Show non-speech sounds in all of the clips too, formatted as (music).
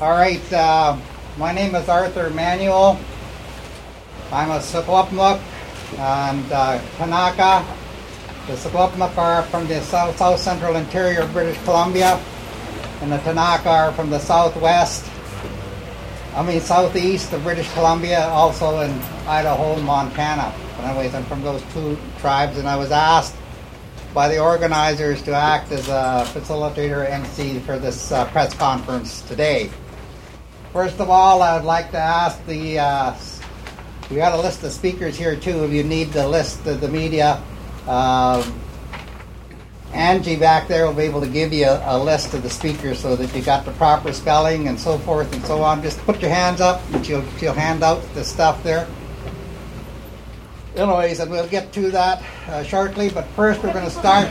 All right, uh, my name is Arthur Manuel. I'm a Secwepemc and uh, Ktunaxa. The Secwepemc are from the south, south central interior of British Columbia, and the Ktunaxa are from the southwest, I mean southeast of British Columbia, also in Idaho and Montana. But anyways, I'm from those two tribes, and I was asked by the organizers to act as a facilitator MC for this uh, press conference today. First of all, I would like to ask the, uh, we got a list of speakers here too, if you need the list of the media. Um, Angie back there will be able to give you a, a, list of the speakers so that you got the proper spelling and so forth and so on. Just put your hands up and she'll, she'll hand out the stuff there. Anyways, and we'll get to that uh, shortly, but first we're going to start.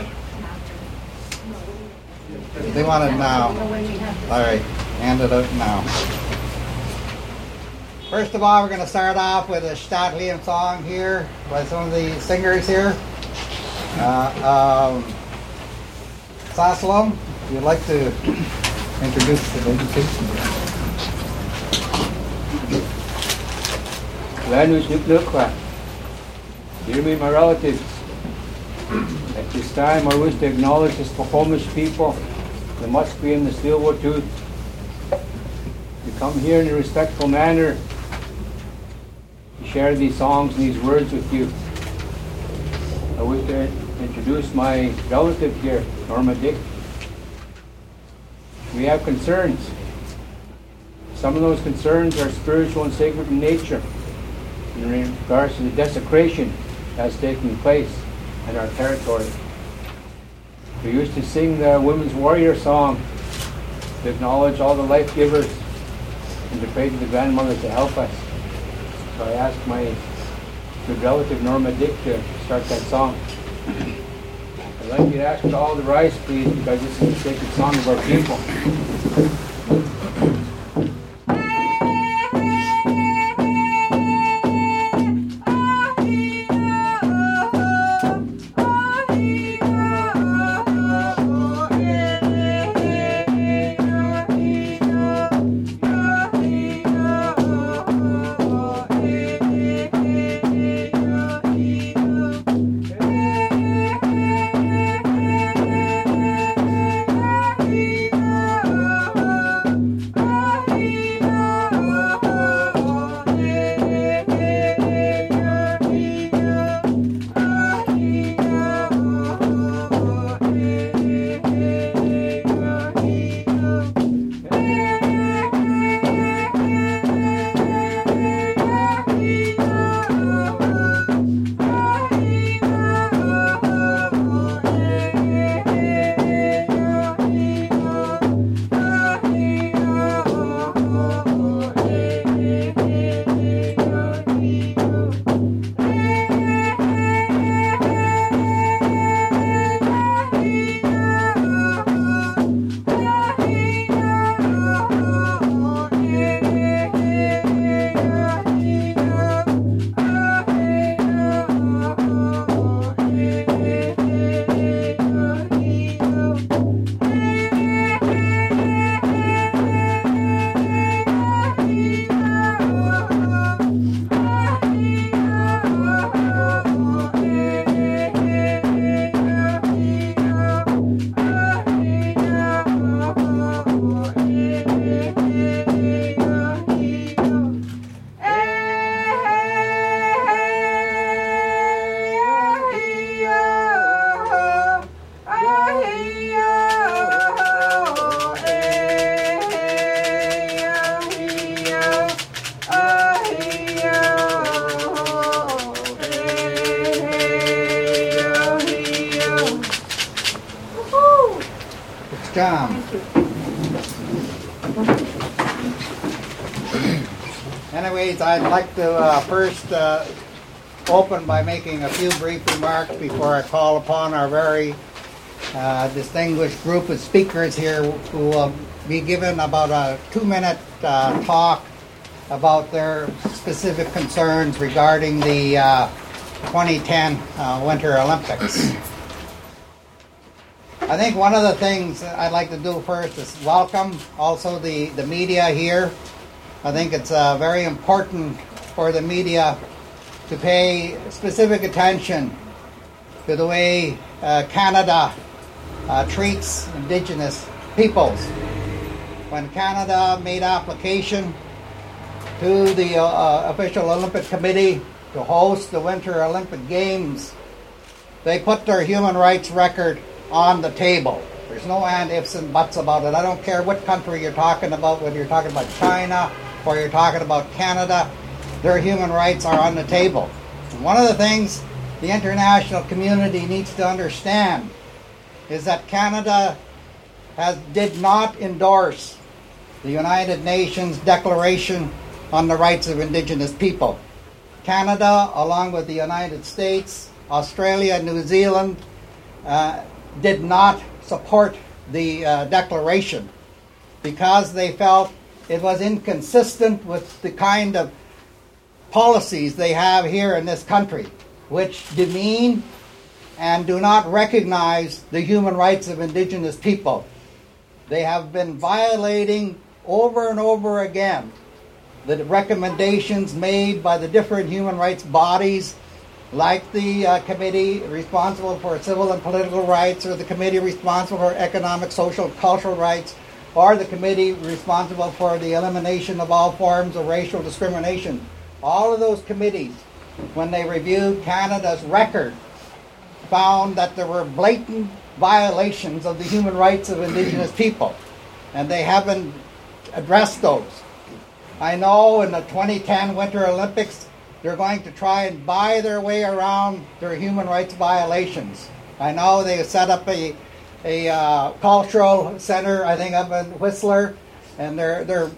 They want it now. All right, hand it out now. First of all, we're going to start off with a St'át'imc song here by some of the singers here. Uh, um, you'd like to introduce the lady, please. Dear me, my relatives, at this time I wish to acknowledge the Squamish people, the Musqueam the Tsleil-Waututh, to come here in a respectful manner share these songs and these words with you. I wish to introduce my relative here, Norma Dick. We have concerns. Some of those concerns are spiritual and sacred in nature in regards to the desecration has taken place in our territory. We used to sing the Women's Warrior song to acknowledge all the life givers and to pray to the grandmothers to help us. So I asked my good relative Norma Dick to start that song. I'd like you to ask all the rice, please, because this is a sacred song of our people. First uh, open by making a few brief remarks before I call upon our very uh, distinguished group of speakers here who will be given about a two minute uh, talk about their specific concerns regarding the uh, 2010 uh, Winter Olympics. I think one of the things I'd like to do first is welcome also the, the media here. I think it's uh, very important for the media to pay specific attention to the way uh, Canada uh, treats Indigenous peoples. When Canada made application to the uh, uh, official Olympic Committee to host the Winter Olympic Games, they put their human rights record on the table. There's no and ifs and buts about it. I don't care what country you're talking about, whether you're talking about China or you're talking about Canada, their human rights are on the table. One of the things the international community needs to understand is that Canada has, did not endorse the United Nations Declaration on the Rights of Indigenous People. Canada, along with the United States, Australia, and New Zealand, uh, did not support the uh, declaration because they felt it was inconsistent with the kind of policies they have here in this country, which demean and do not recognize the human rights of indigenous people. They have been violating over and over again the recommendations made by the different human rights bodies like the uh, committee responsible for civil and political rights, or the committee responsible for economic, social, cultural rights, or the committee responsible for the elimination of all forms of racial discrimination. All of those committees, when they reviewed Canada's record, found that there were blatant violations of the human rights of Indigenous people, and they haven't addressed those. I know in the 2010 Winter Olympics, they're going to try and buy their way around their human rights violations. I know they set up a, a uh, cultural center, I think, up in Whistler, and they're, they're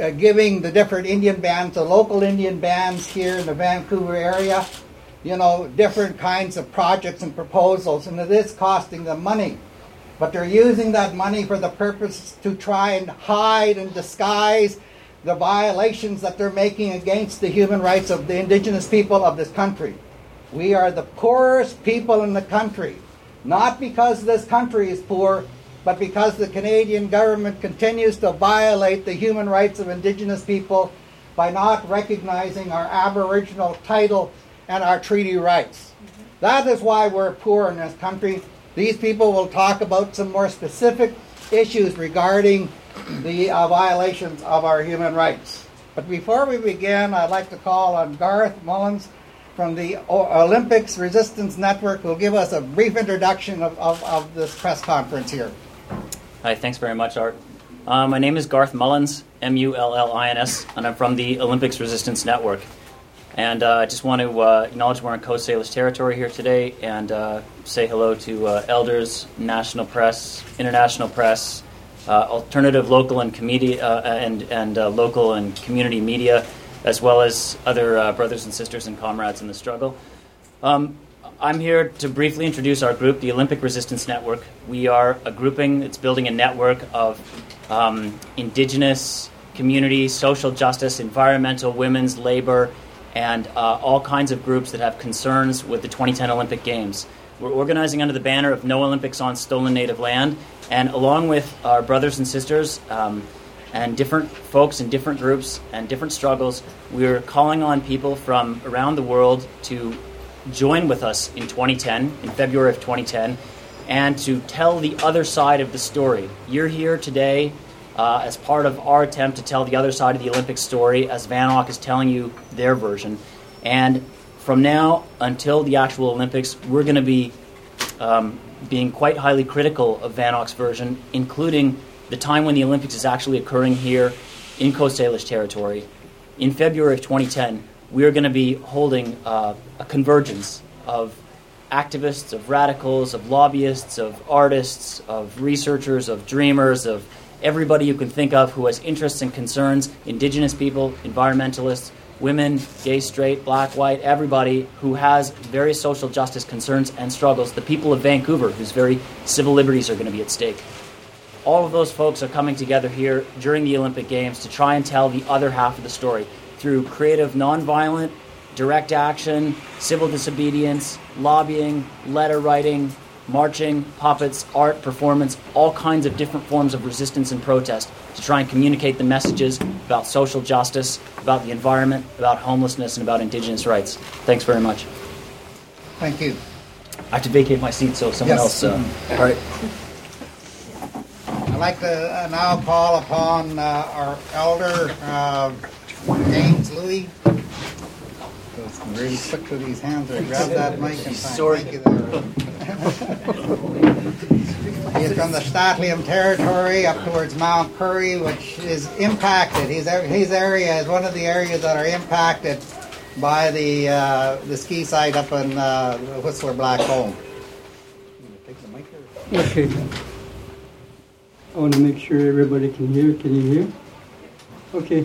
uh, giving the different Indian bands, the local Indian bands here in the Vancouver area, you know, different kinds of projects and proposals, and it is costing them money. But they're using that money for the purpose to try and hide and disguise the violations that they're making against the human rights of the indigenous people of this country. We are the poorest people in the country, not because this country is poor, but because the Canadian government continues to violate the human rights of indigenous people by not recognizing our Aboriginal title and our treaty rights. That is why we're poor in this country. These people will talk about some more specific issues regarding the uh, violations of our human rights. But before we begin, I'd like to call on Garth Mullins from the Olympics Resistance Network, who will give us a brief introduction of, of, of this press conference here. Hi, thanks very much, Art. Uh, my name is Garth Mullins, M U L L I N S, and I'm from the Olympics Resistance Network. And uh, I just want to uh, acknowledge we're in Coast Salish territory here today and uh, say hello to uh, elders, national press, international press, uh, alternative local and uh, and and local and community media, as well as other brothers and sisters and comrades in the struggle. Um, I'm here to briefly introduce our group, the Olympic Resistance Network. We are a grouping that's building a network of um, indigenous community, social justice, environmental, women's, labor, and uh, all kinds of groups that have concerns with the 2010 Olympic Games. We're organizing under the banner of No Olympics on Stolen Native Land, and along with our brothers and sisters um, and different folks in different groups and different struggles, we're calling on people from around the world to join with us in 2010, in February of 2010, and to tell the other side of the story. You're here today uh, as part of our attempt to tell the other side of the Olympic story, as VANOC is telling you their version. And from now until the actual Olympics, we're going to be um, being quite highly critical of VANOC's version, including the time when the Olympics is actually occurring here in Coast Salish territory. In February of 2010, we are going to be holding uh, a convergence of activists, of radicals, of lobbyists, of artists, of researchers, of dreamers, of everybody you can think of who has interests and concerns, indigenous people, environmentalists, women, gay, straight, black, white, everybody who has various social justice concerns and struggles, the people of Vancouver whose very civil liberties are going to be at stake. All of those folks are coming together here during the Olympic Games to try and tell the other half of the story through creative, nonviolent, direct action, civil disobedience, lobbying, letter writing, marching, puppets, art, performance, all kinds of different forms of resistance and protest to try and communicate the messages about social justice, about the environment, about homelessness, and about indigenous rights. Thanks very much. Thank you. I have to vacate my seat so someone Yes. else. Uh, all right. I'd like to uh, now call upon uh, our elder, uh, James Louis. Goes really quick with these hands. There. Grab that mic and Sorry. thank you there. (laughs) He's from the St'át'imc territory up towards Mount Currie, which is impacted. His, his area is one of the areas that are impacted by the uh, the ski site up in uh, Whistler Blackcomb. Take the mic. Okay. I want to make sure everybody can hear. Can you hear? Okay.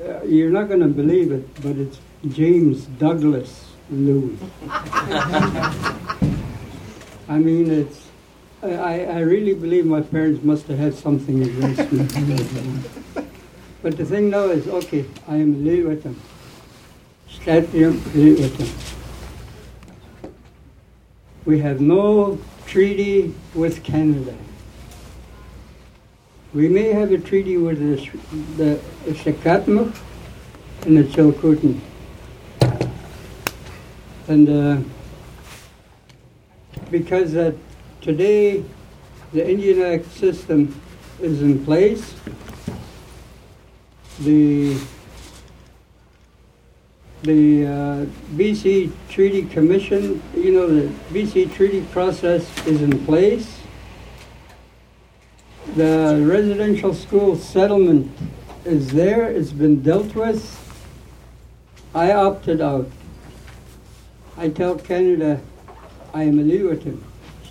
uh, you're not going to believe it, but it's James Douglas Louis. (laughs) I mean, it's. I, I really believe my parents must have had something against me. (laughs) but the thing now is, okay, I am live with them. St'át'imc, live with them. We have no treaty with Canada. We may have a treaty with the, the Shakatmuk and the Chilcotin. And uh, because that today the Indian Act system is in place, the the uh, BC Treaty Commission, you know, the BC Treaty process is in place. The residential school settlement is there, it's been dealt with. I opted out. I tell Canada I am a Lewiton.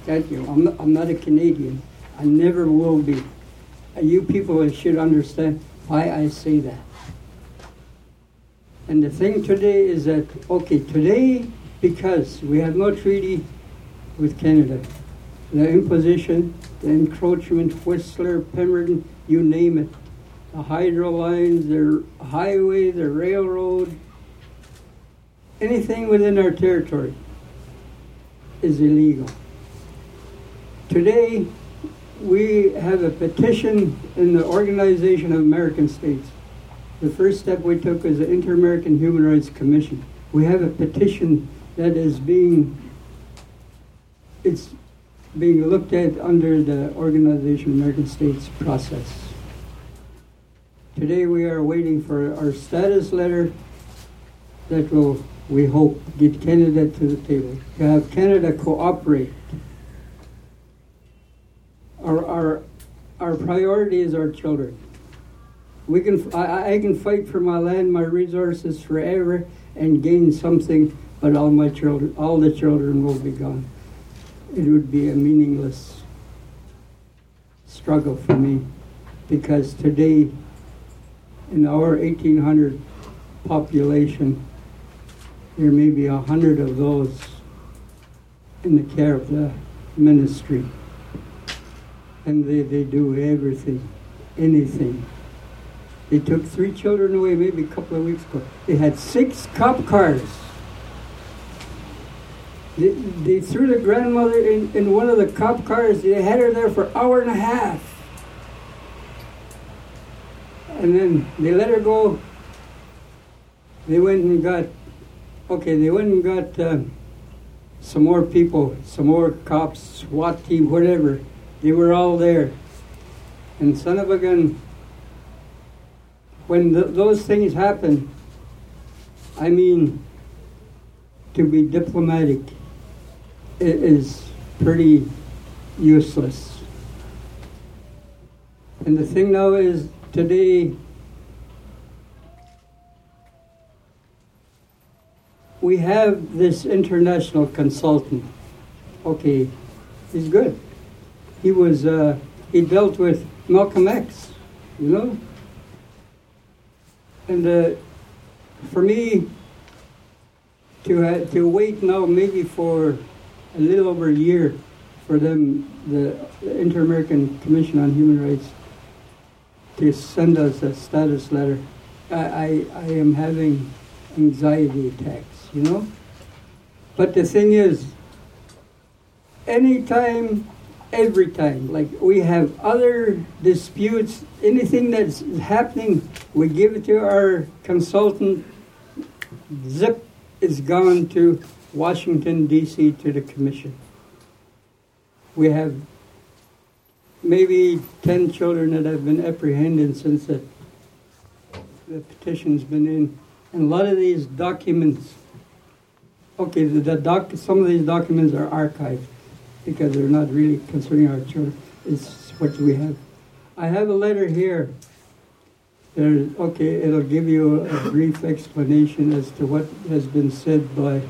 Thank you. I'm I'm not a Canadian. I never will be. You people should understand why I say that. And the thing today is that, okay, today, because we have no treaty with Canada, the imposition, the encroachment, Whistler, Pemberton, you name it, the hydro lines, the highway, the railroad, anything within our territory is illegal. Today, we have a petition in the Organization of American States. The first step we took was the Inter American Human Rights Commission. We have a petition that is being it's being looked at under the Organization of American States process. Today we are waiting for our status letter that will, we hope, get Canada to the table. To have Canada cooperate. Our, our, our priority is our children. We can, I, I can fight for my land, my resources forever, and gain something, but all my children, all the children will be gone. It would be a meaningless struggle for me, because today, in our 1800 population, there may be a hundred of those in the care of the ministry, and they, they do everything, anything. They took three children away maybe a couple of weeks ago. They had six cop cars. They, they threw the grandmother in, in one of the cop cars. They had her there for an hour and a half. And then they let her go. They went and got, okay, they went and got uh, some more people, some more cops, SWAT team, whatever. They were all there. And son of a gun, when th- those things happen, I mean, to be diplomatic is pretty useless. And the thing now is, today, we have this international consultant. Okay, He's good. He was, uh, he dealt with Malcolm X, you know? And uh, for me, to, uh, to wait now maybe for a little over a year for them, the Inter-American Commission on Human Rights, to send us a status letter, I, I, I am having anxiety attacks, you know? But the thing is, anytime, every time, like we have other disputes, anything that's happening, we give it to our consultant, zip, it's gone to Washington, D.C., to the commission. We have maybe 10 children that have been apprehended since the, the petition's been in. And a lot of these documents, okay, the, the doc, some of these documents are archived because they're not really concerning our children. It's what we have. I have a letter here. There, okay, it'll give you a brief explanation as to what has been said by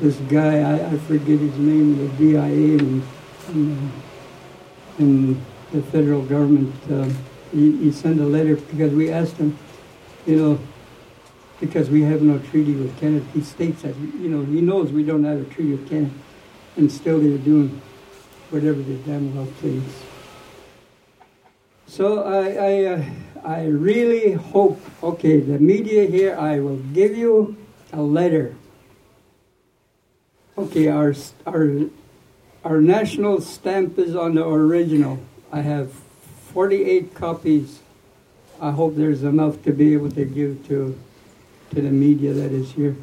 this guy. I, I forget his name, the DIA and, and, and the federal government. Um, he, he sent a letter because we asked him, you know, because we have no treaty with Canada. He states that, you know, he knows we don't have a treaty with Canada, and still they're doing whatever they damn well please. So I, I, uh, I really hope, okay, the media here, I will give you a letter. Okay, our, our, our national stamp is on the original. I have 48 copies. I hope there's enough to be able to give to to the media that is here.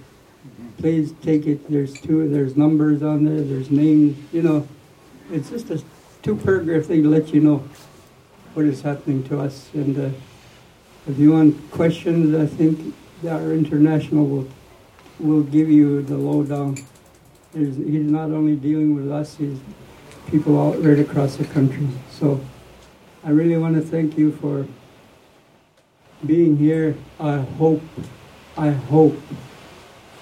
Please take it. There's two. There's numbers on there. There's names. You know, it's just a two paragraph thing to let you know what is happening to us. And uh, if you want questions, I think our international will will give you the lowdown. There's, he's not only dealing with us; he's people all right across the country. So I really want to thank you for being here. I hope I hope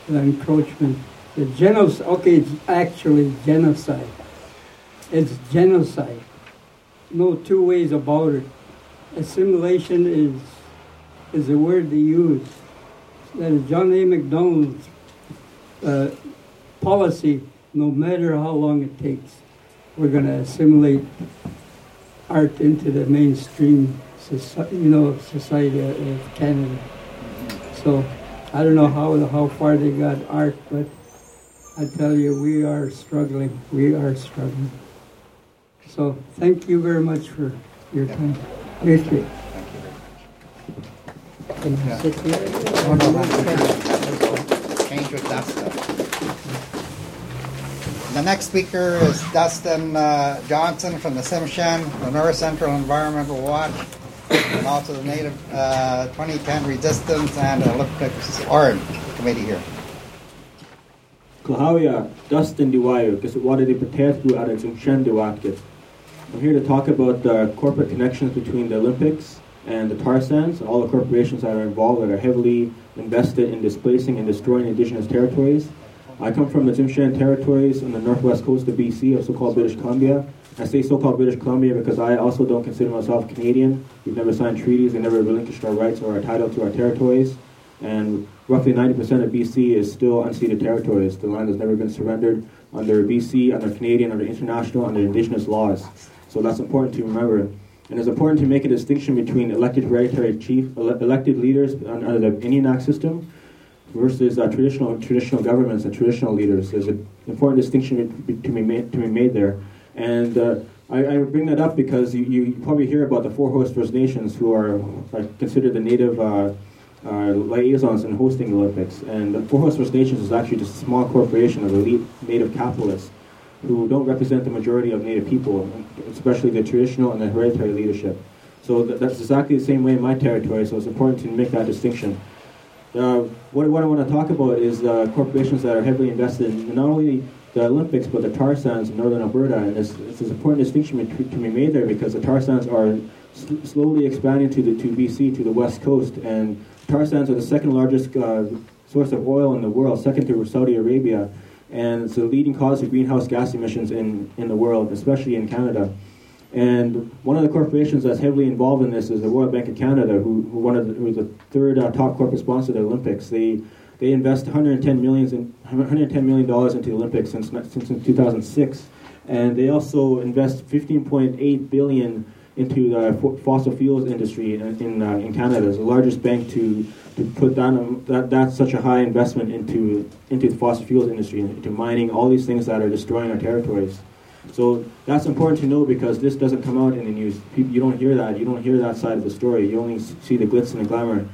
the encroachment, the genocide, okay, it's actually genocide. It's genocide. No two ways about it. Assimilation is, is the word they use. That is John A. Macdonald's uh, policy, no matter how long it takes, we're going to assimilate art into the mainstream society, you know, society of Canada. So I don't know how how far they got art, but I tell you, we are struggling. We are struggling. So thank you very much for your time. Appreciate it. Thank you very much. Can you sit here? No, that's- Change with Dustin. The next speaker is Dustin uh, Johnson from the Tsimshian, the North Central Environmental Watch, and also the Native uh, 2010 Resistance and Olympics Orange Committee here. Klahawia, Dustin Diwayo, kasi wada di patethu ada Zumshen Diwatkit. I'm here to talk about the corporate connections between the Olympics and the tar sands, all the corporations that are involved that are heavily invested in displacing and destroying indigenous territories. I come from the Tsimshian territories on the northwest coast of BC, of so-called British Columbia. I say so-called British Columbia because I also don't consider myself Canadian. We've never signed treaties, and never relinquished our rights or our title to our territories. And roughly 90% of BC is still unceded territories. The land has never been surrendered under BC, under Canadian, under international, under Indigenous laws. So that's important to remember. And it's important to make a distinction between elected hereditary chief, ele- elected leaders under the Indian Act system versus uh, traditional traditional governments and traditional leaders. There's an important distinction to be made, to be made there. And uh, I, I bring that up because you, you probably hear about the four host First Nations who are, are considered the native uh, uh, liaisons in hosting the Olympics. And the four host First Nations is actually just a small corporation of elite native capitalists who don't represent the majority of native people, especially the traditional and the hereditary leadership. So th- that's exactly the same way in my territory, so it's important to make that distinction. Uh, what, what I want to talk about is uh, corporations that are heavily invested in not only the Olympics but the tar sands in northern Alberta. And it's, it's an important distinction to be made there because the tar sands are s- slowly expanding to the to BC to the west coast, and tar sands are the second largest uh, source of oil in the world, second to Saudi Arabia. and it's the leading cause of greenhouse gas emissions in, in the world, especially in Canada. And one of the corporations that's heavily involved in this is the Royal Bank of Canada, who, who one of the, who's the third uh, top corporate sponsor of the Olympics. They they invest 110 millions in 110 million dollars into the Olympics since since 2006, and they also invest 15.8 billion into the fossil fuels industry in in, uh, in Canada. It's the largest bank to to put down that that's such a high investment into into the fossil fuels industry, into mining, all these things that are destroying our territories. So that's important to know because this doesn't come out in the news. You don't hear that. You don't hear that side of the story. You only see the glitz and the glamour.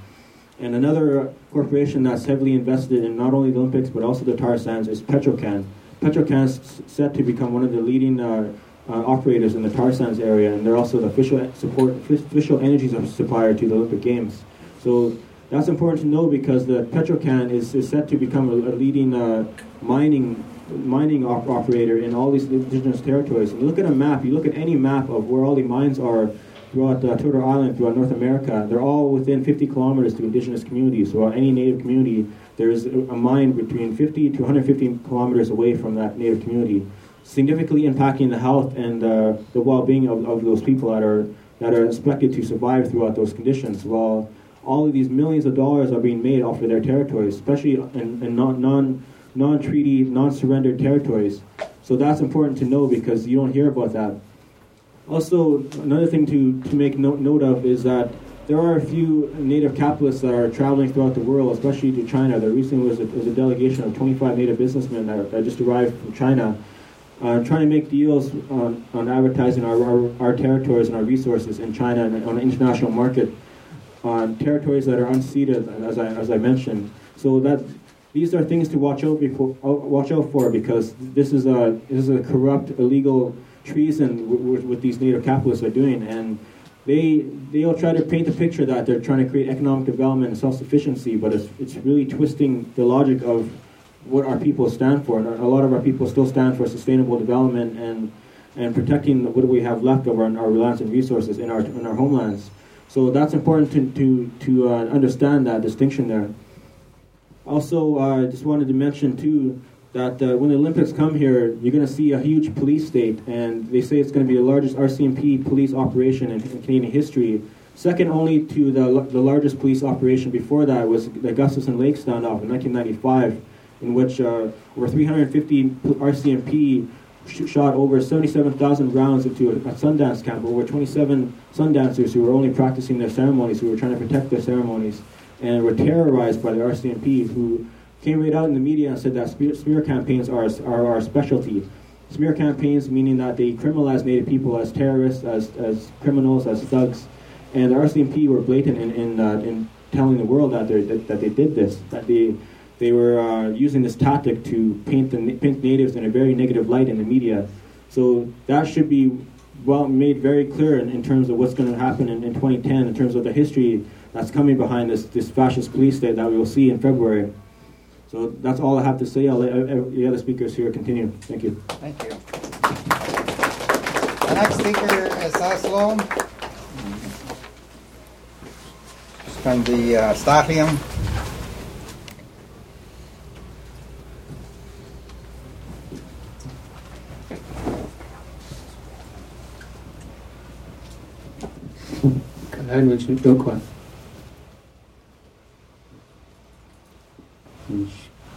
And another corporation that's heavily invested in not only the Olympics but also the tar sands is Petro-Can. Petro-Can is set to become one of the leading uh, uh, operators in the tar sands area, and they're also the official support official energy supplier to the Olympic Games. So that's important to know because the Petro-Can is, is set to become a, a leading uh, mining mining op- operator in all these indigenous territories. And you look at a map, you look at any map of where all the mines are throughout uh, Turtle Island, throughout North America, they're all within 50 kilometers to indigenous communities. So any native community, there's a mine between 50 to 150 kilometers away from that native community, significantly impacting the health and uh, the well-being of, of those people that are that are expected to survive throughout those conditions. While all of these millions of dollars are being made off of their territories, especially in, in non, non, non-treaty, non-surrendered territories. So that's important to know because you don't hear about that. Also, another thing to, to make note, note of is that there are a few native capitalists that are traveling throughout the world, especially to China. There recently was a, was a delegation of 25 native businessmen that, that just arrived from China, uh, trying to make deals on, on advertising our, our, our territories and our resources in China and on the international market on territories that are unceded, as I, as I mentioned. So that these are things to watch out before, uh, watch out for because this is a this is a corrupt, illegal treason with, these native capitalists are doing, and they they'll try to paint a picture that they're trying to create economic development and self sufficiency, but it's it's really twisting the logic of what our people stand for. And a lot of our people still stand for sustainable development and and protecting what we have left of our, our lands and resources in our in our homelands. So that's important to, to, to uh, understand that distinction there. Also, uh, I uh, just wanted to mention too that uh, when the Olympics come here, you're going to see a huge police state, and they say it's going to be the largest RCMP police operation in, in Canadian history. Second only to the, the largest police operation before that was the Gustafsen Lake standoff in 1995, in which uh, over 350 RCMP shot over 77,000 rounds into a, a, Sundance camp, over 27 Sundancers who were only practicing their ceremonies, who were trying to protect their ceremonies, and were terrorized by the RCMP, who came right out in the media and said that smear, smear campaigns are, are our specialty. Smear campaigns meaning that they criminalize Native people as terrorists, as, as criminals, as thugs. And the RCMP were blatant in, in, uh, in telling the world that, that, that they did this, that they they were uh, using this tactic to paint the paint natives in a very negative light in the media. So that should be well made very clear in, in terms of what's going to happen in, in 2010 in terms of the history that's coming behind this, this fascist police state that we will see in February. So that's all I have to say. I'll let the other speakers here continue. Thank you. Thank you. The next speaker is Oslo from the uh, St'át'imc. Ein Mensch nicht Dokwan.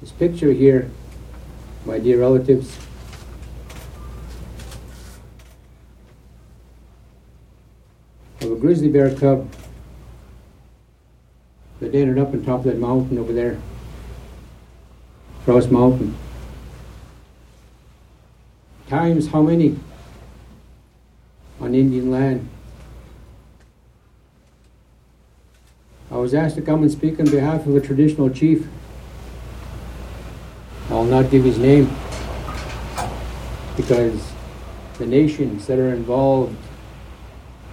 This picture here, my dear relatives, of a grizzly bear cub that ended up on top of that mountain over there, Frost Mountain. Times how many? on Indian land. I was asked to come and speak on behalf of a traditional chief not give his name because the nations that are involved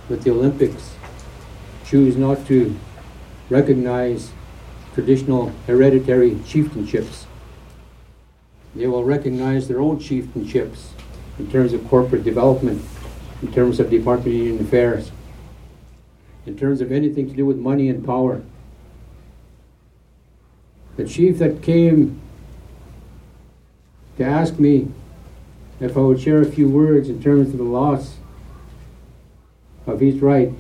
with the Olympics choose not to recognize traditional hereditary chieftainships. They will recognize their own chieftainships in terms of corporate development, in terms of Department of Indian Affairs, in terms of anything to do with money and power. The chief that came to ask me if I would share a few words in terms of the loss of his right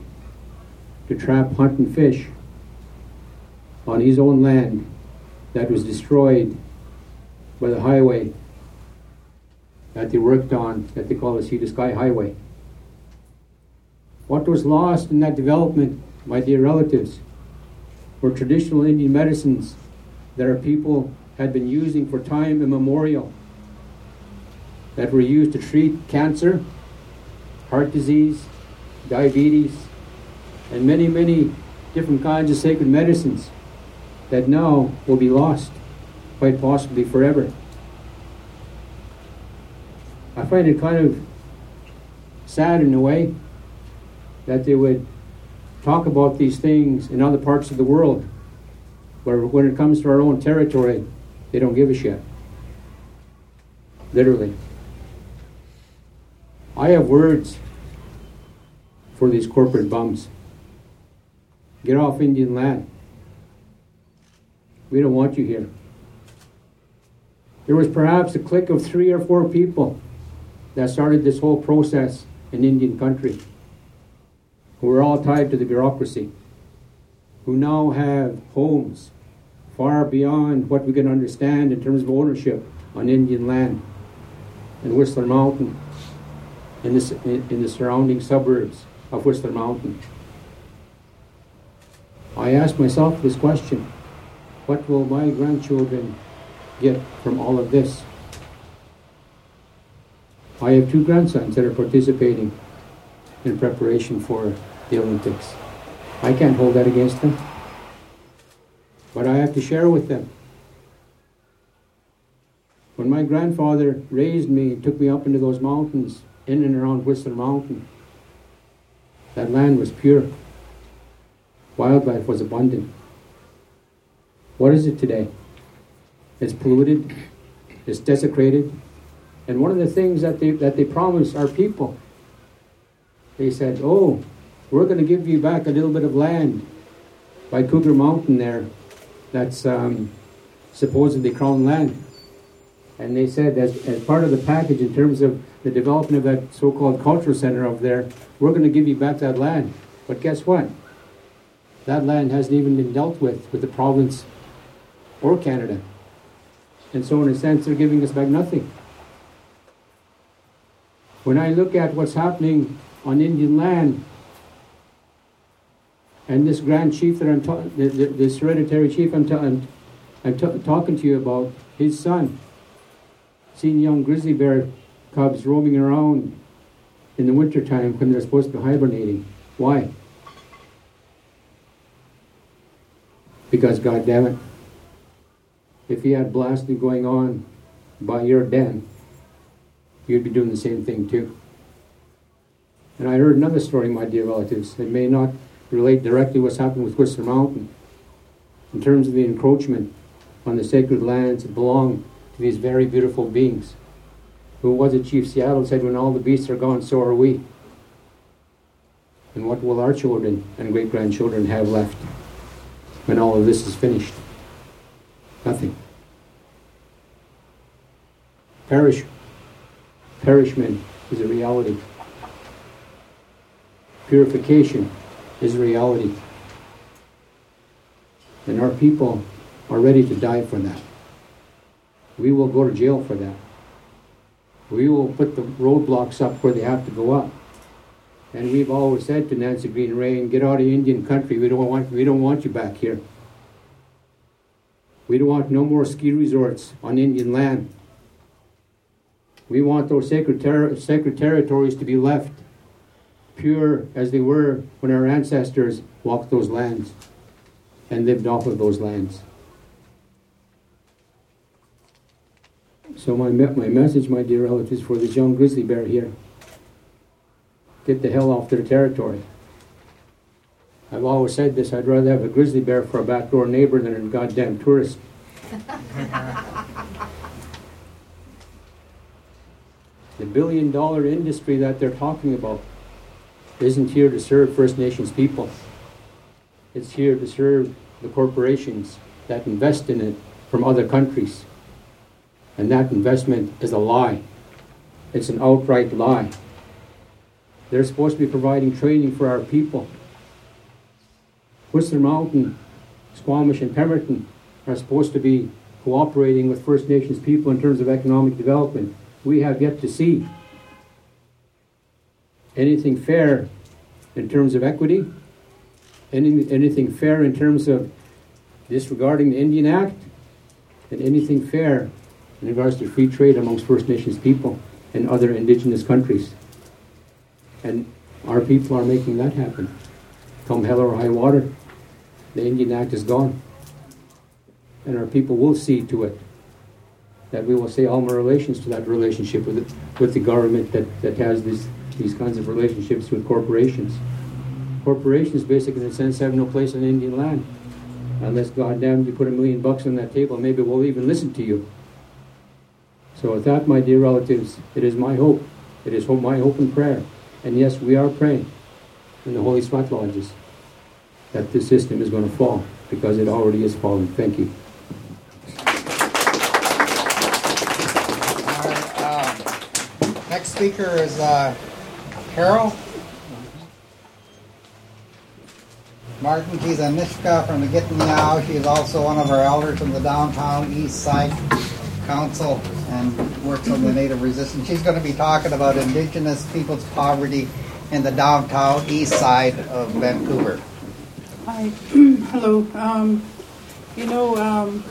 to trap, hunt, and fish on his own land that was destroyed by the highway that they worked on, that they call the Sea to Sky Highway. What was lost in that development, my dear relatives, were traditional Indian medicines that our people had been using for time immemorial, that were used to treat cancer, heart disease, diabetes, and many, many different kinds of sacred medicines that now will be lost, quite possibly forever. I find it kind of sad in a way that they would talk about these things in other parts of the world, where when it comes to our own territory, they don't give a shit. Literally. I have words for these corporate bums. Get off Indian land. We don't want you here. There was perhaps a clique of three or four people that started this whole process in Indian country, who were all tied to the bureaucracy, who now have homes far beyond what we can understand in terms of ownership on Indian land in Whistler Mountain, in the, in the surrounding suburbs of Whistler Mountain. I ask myself this question what will my grandchildren get from all of this? I have two grandsons that are participating in preparation for the Olympics. I can't hold that against them, but I have to share with them. When my grandfather raised me and took me up into those mountains, in and around Whistler Mountain, that land was pure. Wildlife was abundant. What is it today? It's polluted, it's desecrated, and one of the things that they, that they promised our people, they said, oh, we're going to give you back a little bit of land by Cougar Mountain there that's um, supposedly crown land. And they said, as, as part of the package in terms of the development of that so called cultural center over there, we're going to give you back that land. But guess what? That land hasn't even been dealt with with the province or Canada. And so, in a sense, they're giving us back nothing. When I look at what's happening on Indian land, and this grand chief that I'm talking, this hereditary chief I'm, I'm, I'm t- talking to you about, his son, seeing young grizzly bear cubs roaming around in the wintertime when they're supposed to be hibernating. Why? Because, God damn it, if you had blasting going on by your den, you'd be doing the same thing too. And I heard another story, my dear relatives. It may not relate directly what's happened with Whistler Mountain in terms of the encroachment on the sacred lands that belong to these very beautiful beings. Who was it Chief Seattle said, when all the beasts are gone, so are we. And what will our children and great grandchildren have left when all of this is finished? Nothing. Perish Perishment is a reality. Purification is a reality. And our people are ready to die for that. We will go to jail for that. We will put the roadblocks up where they have to go up. And we've always said to Nancy Greene Raine, get out of Indian country. We don't want we don't want you back here. We don't want no more ski resorts on Indian land. We want those sacred, ter- sacred territories to be left pure as they were when our ancestors walked those lands and lived off of those lands. So my, my message, my dear relatives, for this young grizzly bear here, get the hell off their territory. I've always said this, I'd rather have a grizzly bear for a backdoor neighbor than a goddamn tourist. (laughs) the billion dollar industry that they're talking about isn't here to serve First Nations people. It's here to serve the corporations that invest in it from other countries. And that investment is a lie. It's an outright lie. They're supposed to be providing training for our people. Whistler Mountain, Squamish, and Pemberton are supposed to be cooperating with First Nations people in terms of economic development. We have yet to see anything fair in terms of equity, any, anything fair in terms of disregarding the Indian Act, and anything fair in regards to free trade amongst First Nations people and other indigenous countries. And our people are making that happen. Come hell or high water, the Indian Act is gone. And our people will see to it that we will say all my relations to that relationship with, it, with the government that, that has this, these kinds of relationships with corporations. Corporations, basically, in a sense, have no place on Indian land. Unless, goddamn, you put a million bucks on that table, maybe we'll even listen to you. So, with that, my dear relatives, it is my hope, it is my hope and prayer, and yes, we are praying in the Holy Sweat Lodges that this system is going to fall because it already is falling. Thank you. um, next speaker is uh, Carol. Martin Kizanishka from the Gitanyow. She is also one of our elders from the downtown east side council and works on the native resistance. She's going to be talking about indigenous people's poverty in the downtown east side of Vancouver. Hi, (clears throat) hello. Um, you know, um,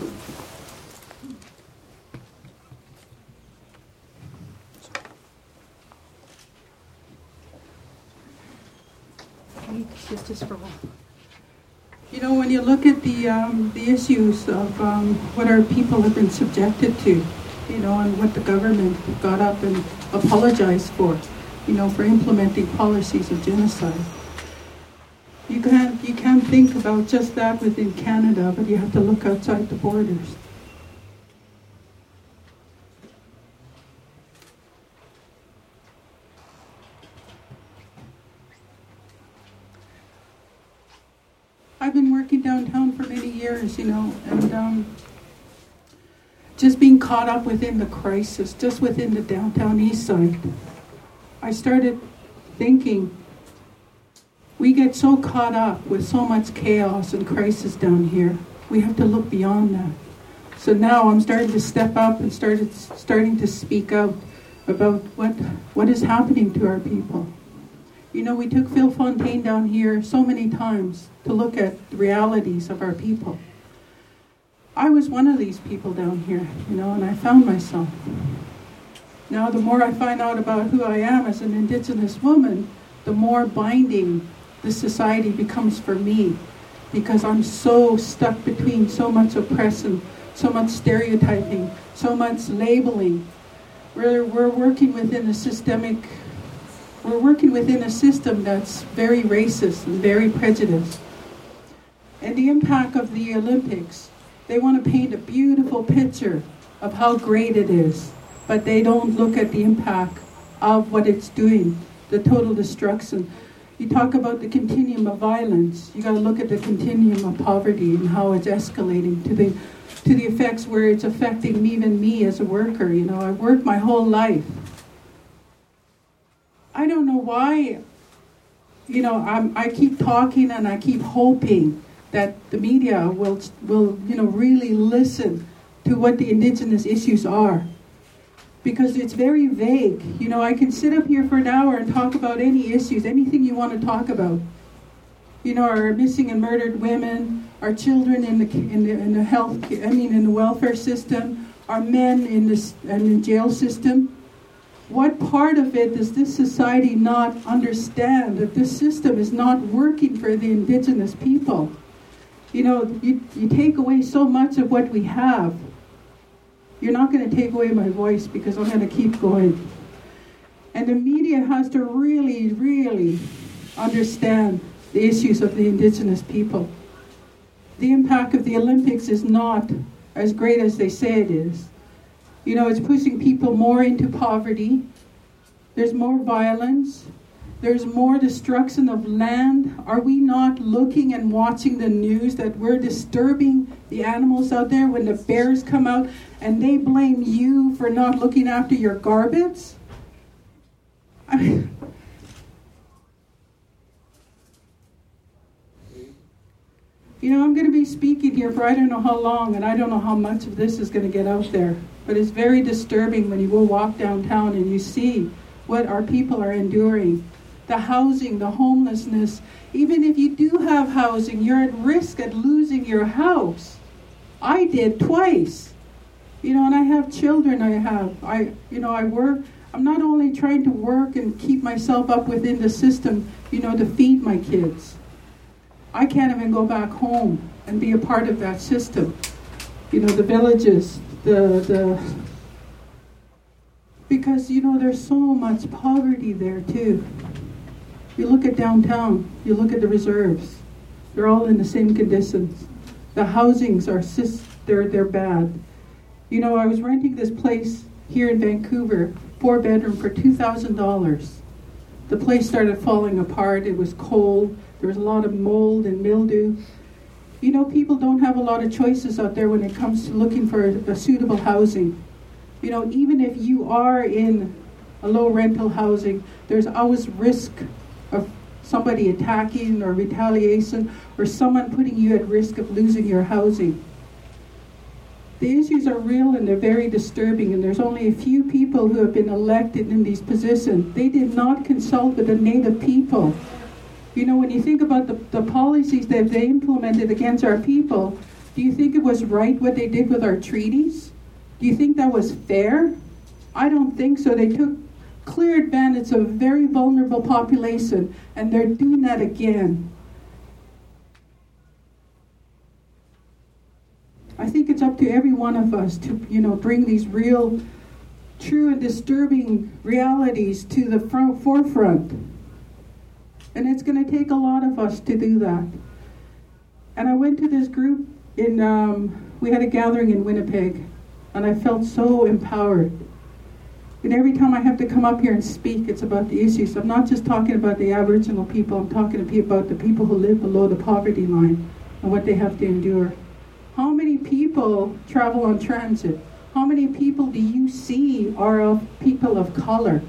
just, just for You know, when you look at the um, the issues of um, what our people have been subjected to, you know, and what the government got up and apologized for, you know, for implementing policies of genocide you can't you can't think about just that within Canada, but you have to look outside the borders. I've been working downtown for many years, you know, and um, just being caught up within the crisis, just within the downtown east side. I started thinking we get so caught up with so much chaos and crisis down here. We have to look beyond that. So now I'm starting to step up and started starting to speak out about what what is happening to our people. You know, we took Phil Fontaine down here so many times to look at the realities of our people. I was one of these people down here, you know, and I found myself. Now, the more I find out about who I am as an Indigenous woman, the more binding this society becomes for me because I'm so stuck between so much oppression, so much stereotyping, so much labeling. We're, we're working within a systemic, we're working within a system that's very racist and very prejudiced. And the impact of the Olympics, they want to paint a beautiful picture of how great it is, but they don't look at the impact of what it's doing, the total destruction you talk about the continuum of violence. You got to look at the continuum of poverty and how it's escalating to the to the effects where it's affecting even me as a worker. You know, I worked my whole life. I don't know why. You know, I'm, I keep talking and I keep hoping that the media will will you know really listen to what the indigenous issues are because it's very vague. You know, I can sit up here for an hour and talk about any issues, anything you want to talk about. You know, our missing and murdered women, our children in the in the, in the health, I mean, in the welfare system, our men in the in the jail system. What part of it does this society not understand that this system is not working for the indigenous people? You know, you, you take away so much of what we have You're not going to take away my voice because I'm going to keep going. And the media has to really, really understand the issues of the indigenous people. The impact of the Olympics is not as great as they say it is. You know, it's pushing people more into poverty. There's more violence. There's more destruction of land. Are we not looking and watching the news that we're disturbing the animals out there when the bears come out and they blame you for not looking after your garbage? I mean, you know, I'm going to be speaking here for I don't know how long, and I don't know how much of this is going to get out there. But it's very disturbing when you go walk downtown and you see what our people are enduring the housing, the homelessness. Even if you do have housing, you're at risk at losing your house. I did twice. You know, and I have children I have. I you know, I work I'm not only trying to work and keep myself up within the system, you know, to feed my kids. I can't even go back home and be a part of that system. You know, the villages, the the because you know there's so much poverty there too. You look at downtown, you look at the reserves. They're all in the same conditions. The housings are sis, they're they're bad. You know, I was renting this place here in Vancouver, four bedroom for two thousand dollars. The place started falling apart. It was cold. There was a lot of mold and mildew. You know, people don't have a lot of choices out there when it comes to looking for a, a suitable housing. You know, even if you are in a low rental housing, there's always risk of somebody attacking or retaliation or someone putting you at risk of losing your housing. The issues are real and they're very disturbing, and there's only a few people who have been elected in these positions. They did not consult with the native people. You know, when you think about the, the policies that they implemented against our people, do you think it was right what they did with our treaties? Do you think that was fair? I don't think so. They took clear advantage of a very vulnerable population, and they're doing that again. I think it's up to every one of us to, you know, bring these real, true and disturbing realities to the front, forefront. And it's going to take a lot of us to do that. And I went to this group in, um, we had a gathering in Winnipeg, and I felt so empowered. And every time I have to come up here and speak, it's about the issues. I'm not just talking about the Aboriginal people, I'm talking about the people who live below the poverty line and what they have to endure. How many people travel on transit? How many people do you see are of people of color?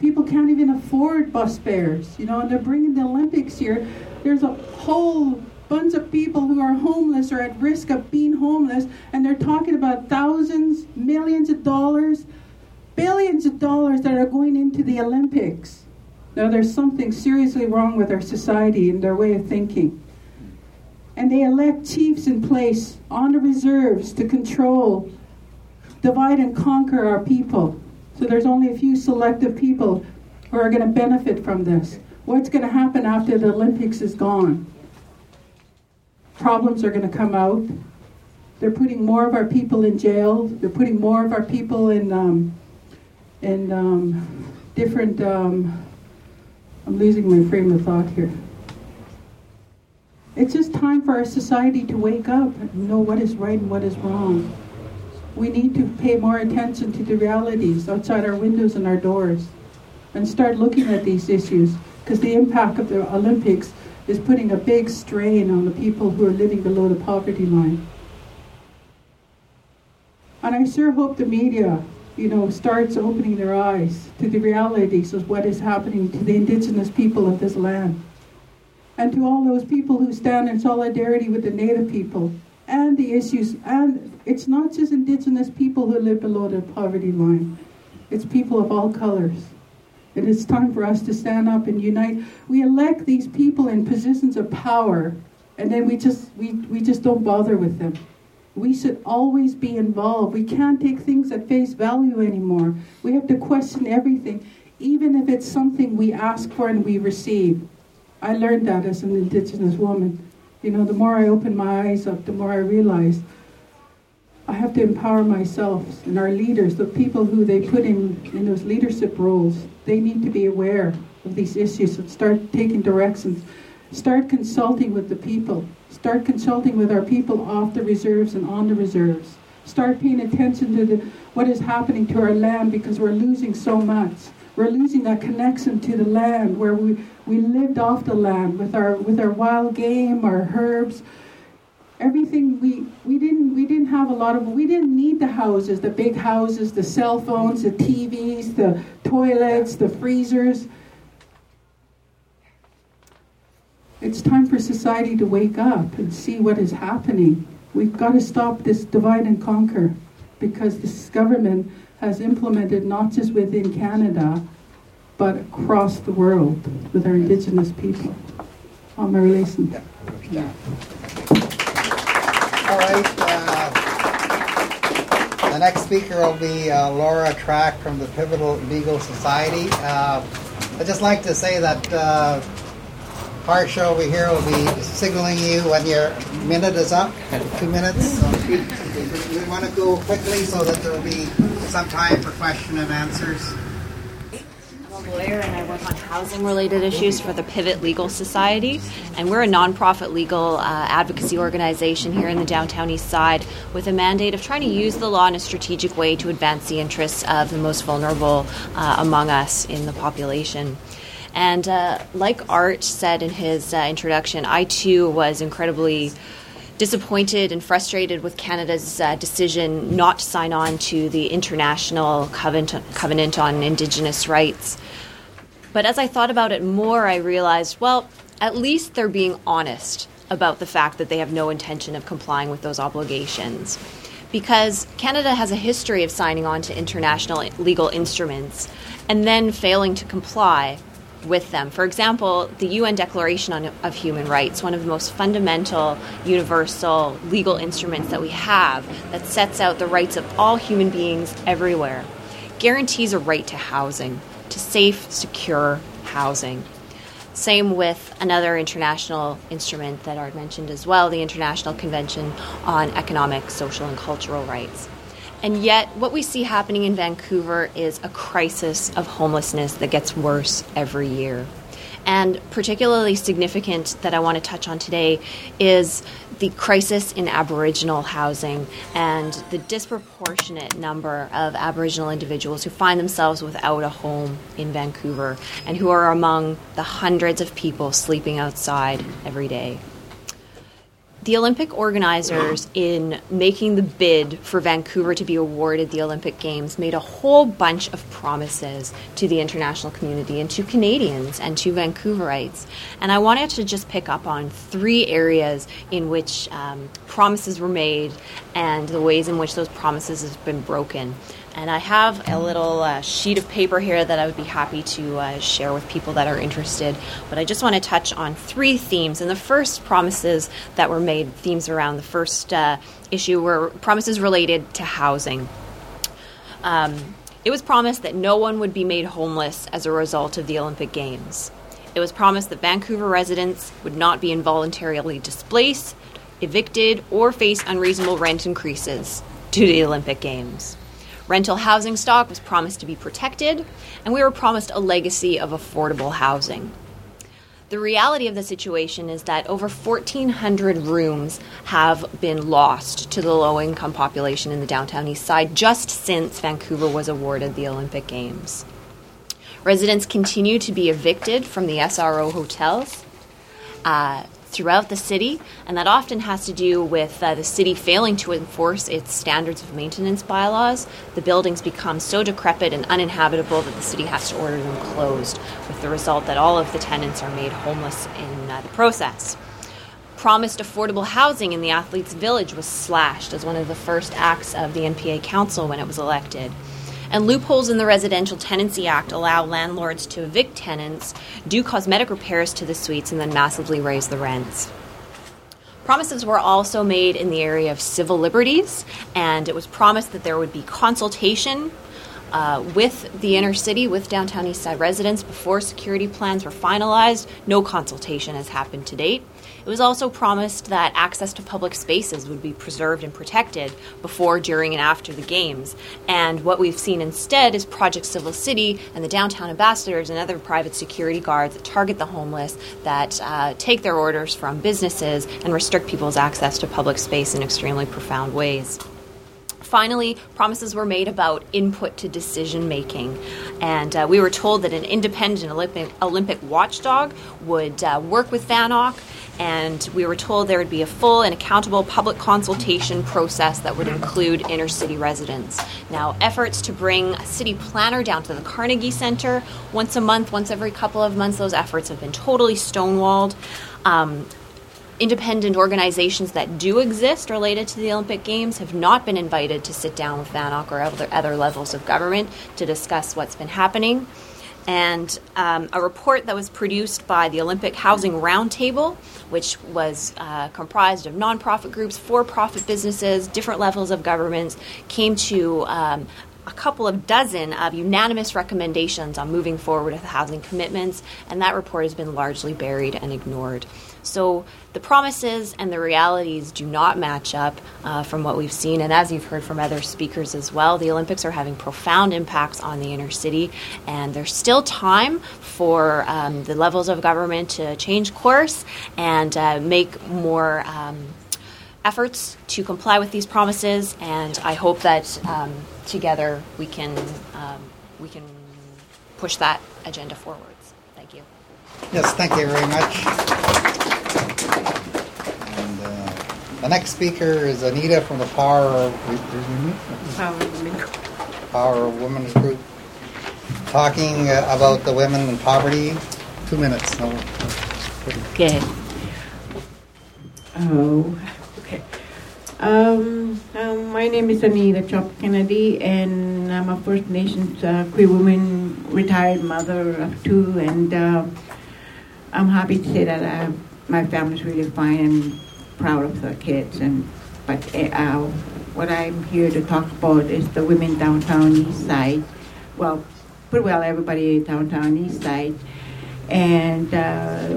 People can't even afford bus fares, you know, and they're bringing the Olympics here. There's a whole bunch of people who are homeless or at risk of being homeless, and they're talking about thousands, millions of dollars billions of dollars that are going into the Olympics. Now, there's something seriously wrong with our society and their way of thinking. And they elect chiefs in place on the reserves to control, divide, and conquer our people. So there's only a few selective people who are going to benefit from this. What's going to happen after the Olympics is gone? Problems are going to come out. They're putting more of our people in jail. They're putting more of our people in um, and um, different. Um, I'm losing my frame of thought here. It's just time for our society to wake up and know what is right and what is wrong. We need to pay more attention to the realities outside our windows and our doors and start looking at these issues because the impact of the Olympics is putting a big strain on the people who are living below the poverty line. And I sure hope the media you know, starts opening their eyes to the realities of what is happening to the indigenous people of this land. And to all those people who stand in solidarity with the native people and the issues. And it's not just indigenous people who live below the poverty line, it's people of all colors. And It is time for us to stand up and unite. We elect these people in positions of power, and then we just, we, we just don't bother with them. We should always be involved. We can't take things at face value anymore. We have to question everything, even if it's something we ask for and we receive. I learned that as an Indigenous woman. You know, the more I open my eyes up, the more I realize I have to empower myself and our leaders, the people who they put in, in those leadership roles. They need to be aware of these issues and start taking directions. Start consulting with the people. Start consulting with our people off the reserves and on the reserves. Start paying attention to the, what is happening to our land because we're losing so much. We're losing that connection to the land where we, we lived off the land with our with our wild game, our herbs, everything we we didn't we didn't have a lot of we didn't need the houses, the big houses, the cell phones, the TVs, the toilets, the freezers. It's time for society to wake up and see what is happening. We've got to stop this divide and conquer because this government has implemented not just within Canada, but across the world with our Indigenous people. On my relation. Yeah. All right. Uh, the next speaker will be uh, Laura Track from the Pivotal Legal Society. Uh, I'd just like to say that uh, Harsha over here will be signaling you when your minute is up, two minutes. So we want to go quickly so that there will be some time for question and answers. Lawyer and I work on housing related issues for the Pivot Legal Society. And we're a nonprofit legal uh, advocacy organization here in the downtown east side with a mandate of trying to use the law in a strategic way to advance the interests of the most vulnerable uh, among us in the population. And uh, like Art said in his uh, introduction, I too was incredibly disappointed and frustrated with Canada's uh, decision not to sign on to the International Covenant, Covenant on Indigenous Rights. But as I thought about it more, I realized, well, at least they're being honest about the fact that they have no intention of complying with those obligations. Because Canada has a history of signing on to international legal instruments and then failing to comply with them. For example, the UN Declaration on, of Human Rights, one of the most fundamental, universal legal instruments that we have that sets out the rights of all human beings everywhere, guarantees a right to housing, to safe, secure housing. Same with another international instrument that Art mentioned as well, the International Convention on Economic, Social, and Cultural Rights. And yet, what we see happening in Vancouver is a crisis of homelessness that gets worse every year. And particularly significant that I want to touch on today is the crisis in Aboriginal housing and the disproportionate number of Aboriginal individuals who find themselves without a home in Vancouver and who are among the hundreds of people sleeping outside every day the Olympic organizers, in making the bid for Vancouver to be awarded the Olympic Games, made a whole bunch of promises to the international community and to Canadians and to Vancouverites. And I wanted to just pick up on three areas in which um, promises were made and the ways in which those promises have been broken. And I have a little uh, sheet of paper here that I would be happy to uh, share with people that are interested. But I just want to touch on three themes. And the first promises that were made, themes around the first uh, issue, were promises related to housing. Um, it was promised that no one would be made homeless as a result of the Olympic Games. It was promised that Vancouver residents would not be involuntarily displaced, evicted, or face unreasonable rent increases due to the Olympic Games. Rental housing stock was promised to be protected, and we were promised a legacy of affordable housing. The reality of the situation is that over 1,400 rooms have been lost to the low income population in the downtown east side just since Vancouver was awarded the Olympic Games. Residents continue to be evicted from the SRO hotels. Uh, throughout the city, and that often has to do with uh, the city failing to enforce its standards of maintenance bylaws. The buildings become so decrepit and uninhabitable that the city has to order them closed, with the result that all of the tenants are made homeless in uh, the process. Promised affordable housing in the Athletes' Village was slashed as one of the first acts of the NPA Council when it was elected. And loopholes in the Residential Tenancy Act allow landlords to evict tenants, do cosmetic repairs to the suites, and then massively raise the rents. Promises were also made in the area of civil liberties, and it was promised that there would be consultation uh, with the inner city, with downtown Eastside residents before security plans were finalized. No consultation has happened to date. It was also promised that access to public spaces would be preserved and protected before, during, and after the Games. And what we've seen instead is Project Civil City and the downtown ambassadors and other private security guards that target the homeless, that uh, take their orders from businesses, and restrict people's access to public space in extremely profound ways. Finally, promises were made about input to decision making. And uh, we were told that an independent Olympic, Olympic watchdog would uh, work with VANOC. And we were told there would be a full and accountable public consultation process that would include inner city residents. Now, efforts to bring a city planner down to the Carnegie Center once a month, once every couple of months, those efforts have been totally stonewalled. Um, independent organizations that do exist related to the Olympic Games have not been invited to sit down with VANOC or other, other levels of government to discuss what's been happening. And um, a report that was produced by the Olympic Housing Roundtable, which was uh, comprised of nonprofit groups, for profit businesses, different levels of governments, came to um, a couple of dozen of unanimous recommendations on moving forward with housing commitments, and that report has been largely buried and ignored. So the promises and the realities do not match up uh, from what we've seen. And as you've heard from other speakers as well, the Olympics are having profound impacts on the inner city, and there's still time for um, the levels of government to change course and uh, make more. Um, efforts to comply with these promises, and I hope that um, together we can um, we can push that agenda forwards. Thank you. Yes, thank you very much. And uh, the next speaker is Anita from the Power of Power of Women's Group, talking uh, about the women in poverty. Two minutes. No. Okay. Oh, okay. Um, um, my name is Anita Chop Kennedy, and I'm a First Nations uh, Cree woman, retired mother of two, and uh, I'm happy to say that I my family's really fine and proud of the kids. And but uh, what I'm here to talk about is the women downtown East Side. Well, pretty well everybody downtown East Side. And uh,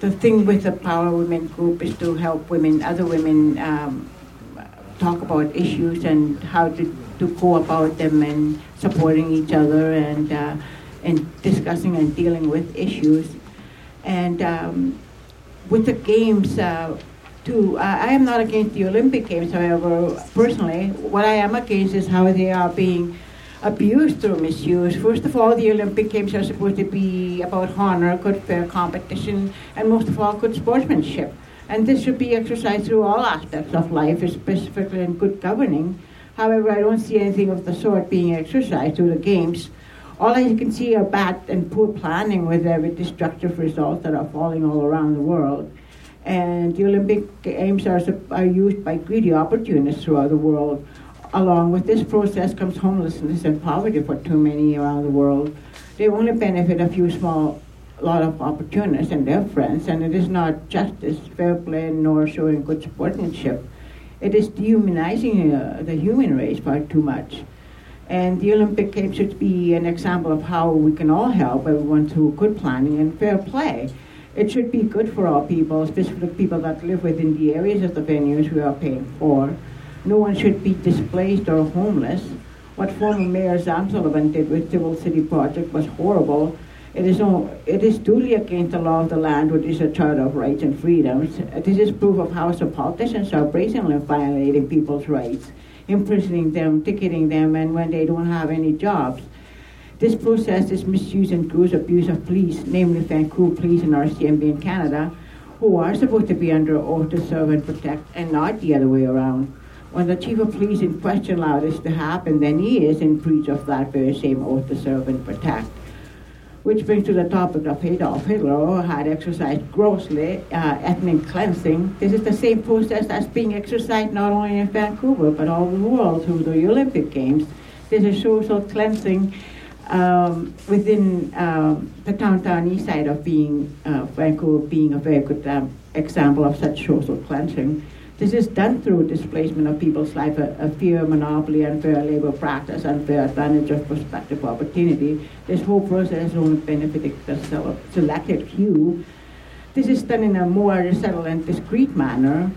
the thing with the Power Women group is to help women, other women, um, talk about issues and how to, to go about them and supporting each other and uh, and discussing and dealing with issues. And um, with the games, uh, too, uh, I am not against the Olympic Games, however, personally, what I am against is how they are being abused or misused. First of all, the Olympic Games are supposed to be about honor, good fair competition, and most of all, good sportsmanship. And this should be exercised through all aspects of life, specifically in good governing. However, I don't see anything of the sort being exercised through the Games all I can see are bad and poor planning with very destructive results that are falling all around the world. And the Olympic Games are, are used by greedy opportunists throughout the world. Along with this process comes homelessness and poverty for too many around the world. They only benefit a few small lot of opportunists and their friends, and it is not justice, fair play, nor showing good sportsmanship. It is dehumanizing uh, the human race far too much. And the Olympic Games should be an example of how we can all help everyone through good planning and fair play. It should be good for all people, especially the people that live within the areas of the venues we are paying for. No one should be displaced or homeless. What former Mayor Sam Sullivan did with the Civil City Project was horrible. It is, no, it is duly against the law of the land, which is a charter of rights and freedoms. This is proof of how some politicians are brazenly violating people's rights imprisoning them, ticketing them, and when they don't have any jobs. This process is misuse and gross abuse of police, namely Vancouver Police and RCMP in Canada, who are supposed to be under oath to serve and protect, and not the other way around. When the chief of police in question allowed this to happen, then he is in breach of that very same oath to serve and protect. Which brings to the topic of Adolf Hitler, had exercised grossly uh, ethnic cleansing. This is the same process that's being exercised not only in Vancouver, but all over the world through the Olympic Games. There's a social cleansing um, within um, the downtown east side of being uh, Vancouver being a very good um, example of such social cleansing. This is done through displacement of people's life, a, a fear, monopoly, unfair labor practice, unfair advantage of prospective opportunity. This whole process only benefited the selected few. This is done in a more subtle and discreet manner,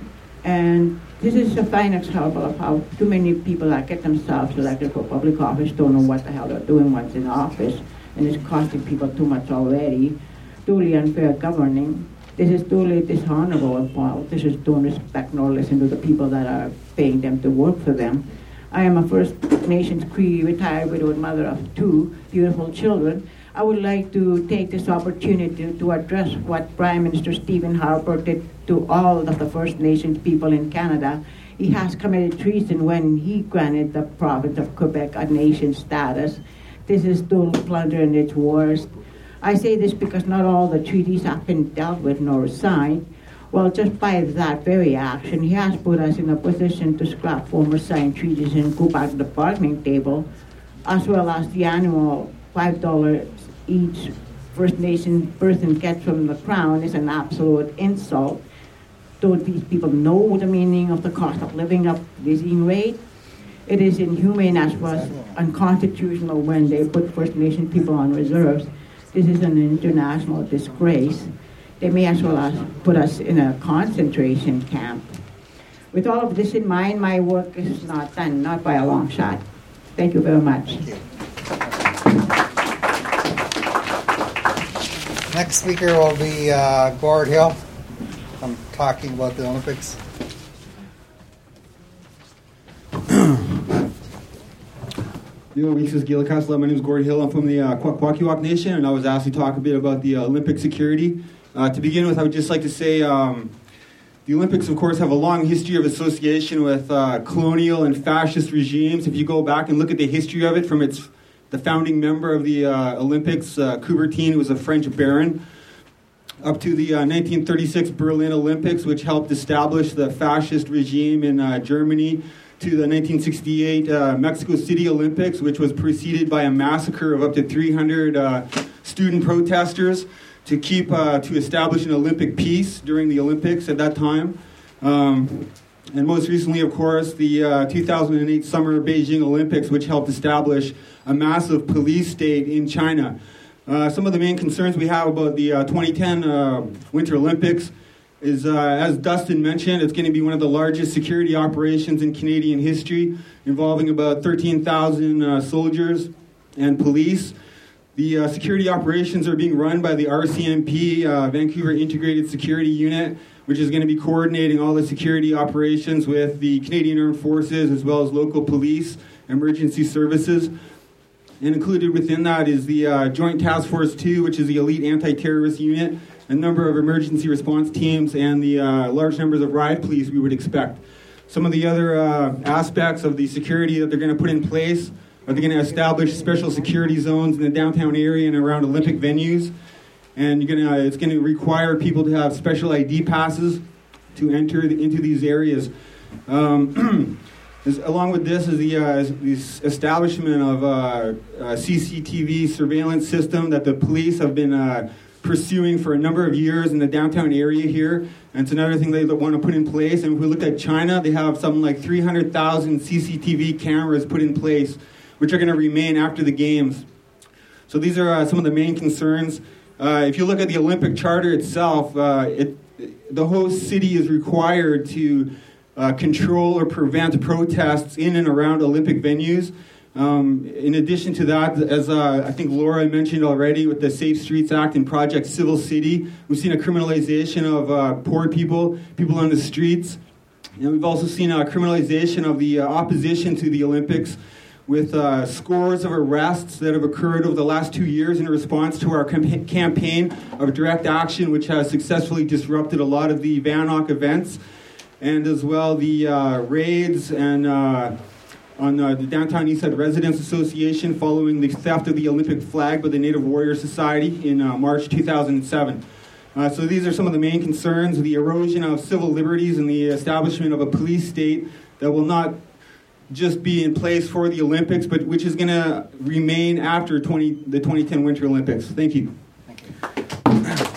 and this is a fine example of how too many people that get themselves elected for public office don't know what the hell they're doing once in office, and it's costing people too much already. Totally unfair governing. This is totally dishonorable and politicians don't respect nor listen to the people that are paying them to work for them. I am a First Nations Cree retired widowed mother of two beautiful children. I would like to take this opportunity to address what Prime Minister Stephen Harper did to all of the First Nations people in Canada. He has committed treason when he granted the province of Quebec a nation status. This is total plunder in its worst. I say this because not all the treaties have been dealt with nor signed. Well, just by that very action, he has put us in a position to scrap former signed treaties and go back to the bargaining table, as well as the annual $5 each First Nation person gets from the Crown is an absolute insult. Don't these people know the meaning of the cost of living up living rate? It is inhumane as well as unconstitutional when they put First Nation people on reserves. This is an international disgrace they may as well put us in a concentration camp. With all of this in mind, my work is not done, not by a long shot. Thank you very much. Next speaker will be uh, Gord Hill. I'm talking about the Olympics. Yo, Weeks Gillicast. My name is Gord Hill. I'm from the uh, Kwakwaka'wakw Nation, and I was asked to talk a bit about the uh, Olympic security. Uh, to begin with, I would just like to say um, the Olympics, of course, have a long history of association with uh, colonial and fascist regimes. If you go back and look at the history of it from its the founding member of the uh, Olympics, uh, Coubertin, was a French baron, up to the 1936 uh, Berlin Olympics, which helped establish the fascist regime in Germany, to the 1968 Mexico City Olympics, which was preceded by a massacre of up to 300 student protesters to keep uh, to establish an Olympic peace during the Olympics at that time. Um, and most recently, of course, the uh, 2008 Summer Beijing Olympics, which helped establish a massive police state in China. Uh, some of the main concerns we have about the uh, 2010 uh, Winter Olympics is, uh, as Dustin mentioned, it's going to be one of the largest security operations in Canadian history, involving about 13,000 soldiers and police. The uh, security operations are being run by the RCMP, uh, Vancouver Integrated Security Unit, which is going to be coordinating all the security operations with the Canadian Armed Forces as well as local police, emergency services. And included within that is the uh, Joint Task Force 2, which is the elite anti terrorist unit, a number of emergency response teams, and the uh, large numbers of riot police we would expect. Some of the other uh, aspects of the security that they're going to put in place are they going to establish special security zones in the downtown area and around Olympic venues? And you're gonna, it's going to require people to have special ID passes to enter the, into these areas. Um, (clears throat) along with this is the, uh, establishment of uh, a CCTV surveillance system that the police have been uh, pursuing for a number of years in the downtown area here. And it's another thing they want to put in place. And if we look at China, they have something like 300,000 CCTV cameras put in place which are going to remain after the games. So these are uh, some of the main concerns. Uh, if you look at the Olympic Charter itself, uh, it, the host city is required to uh, control or prevent protests in and around Olympic venues. Um, in addition to that, as uh, I think Laura mentioned already with the Safe Streets Act and Project Civil City, we've seen a criminalization of uh, poor people, people on the streets. And we've also seen a criminalization of the opposition to the Olympics with uh, scores of arrests that have occurred over the last two years in response to our com- campaign of direct action, which has successfully disrupted a lot of the VANOC events, and as well the uh, raids and uh, on uh, the Downtown Eastside Residents Association following the theft of the Olympic flag by the Native Warrior Society in uh, March 2007. Uh, so these are some of the main concerns: the erosion of civil liberties and the establishment of a police state that will not just be in place for the Olympics, but which is going to remain after 20, the 2010 Winter Olympics. Thank you. Thank you. (laughs)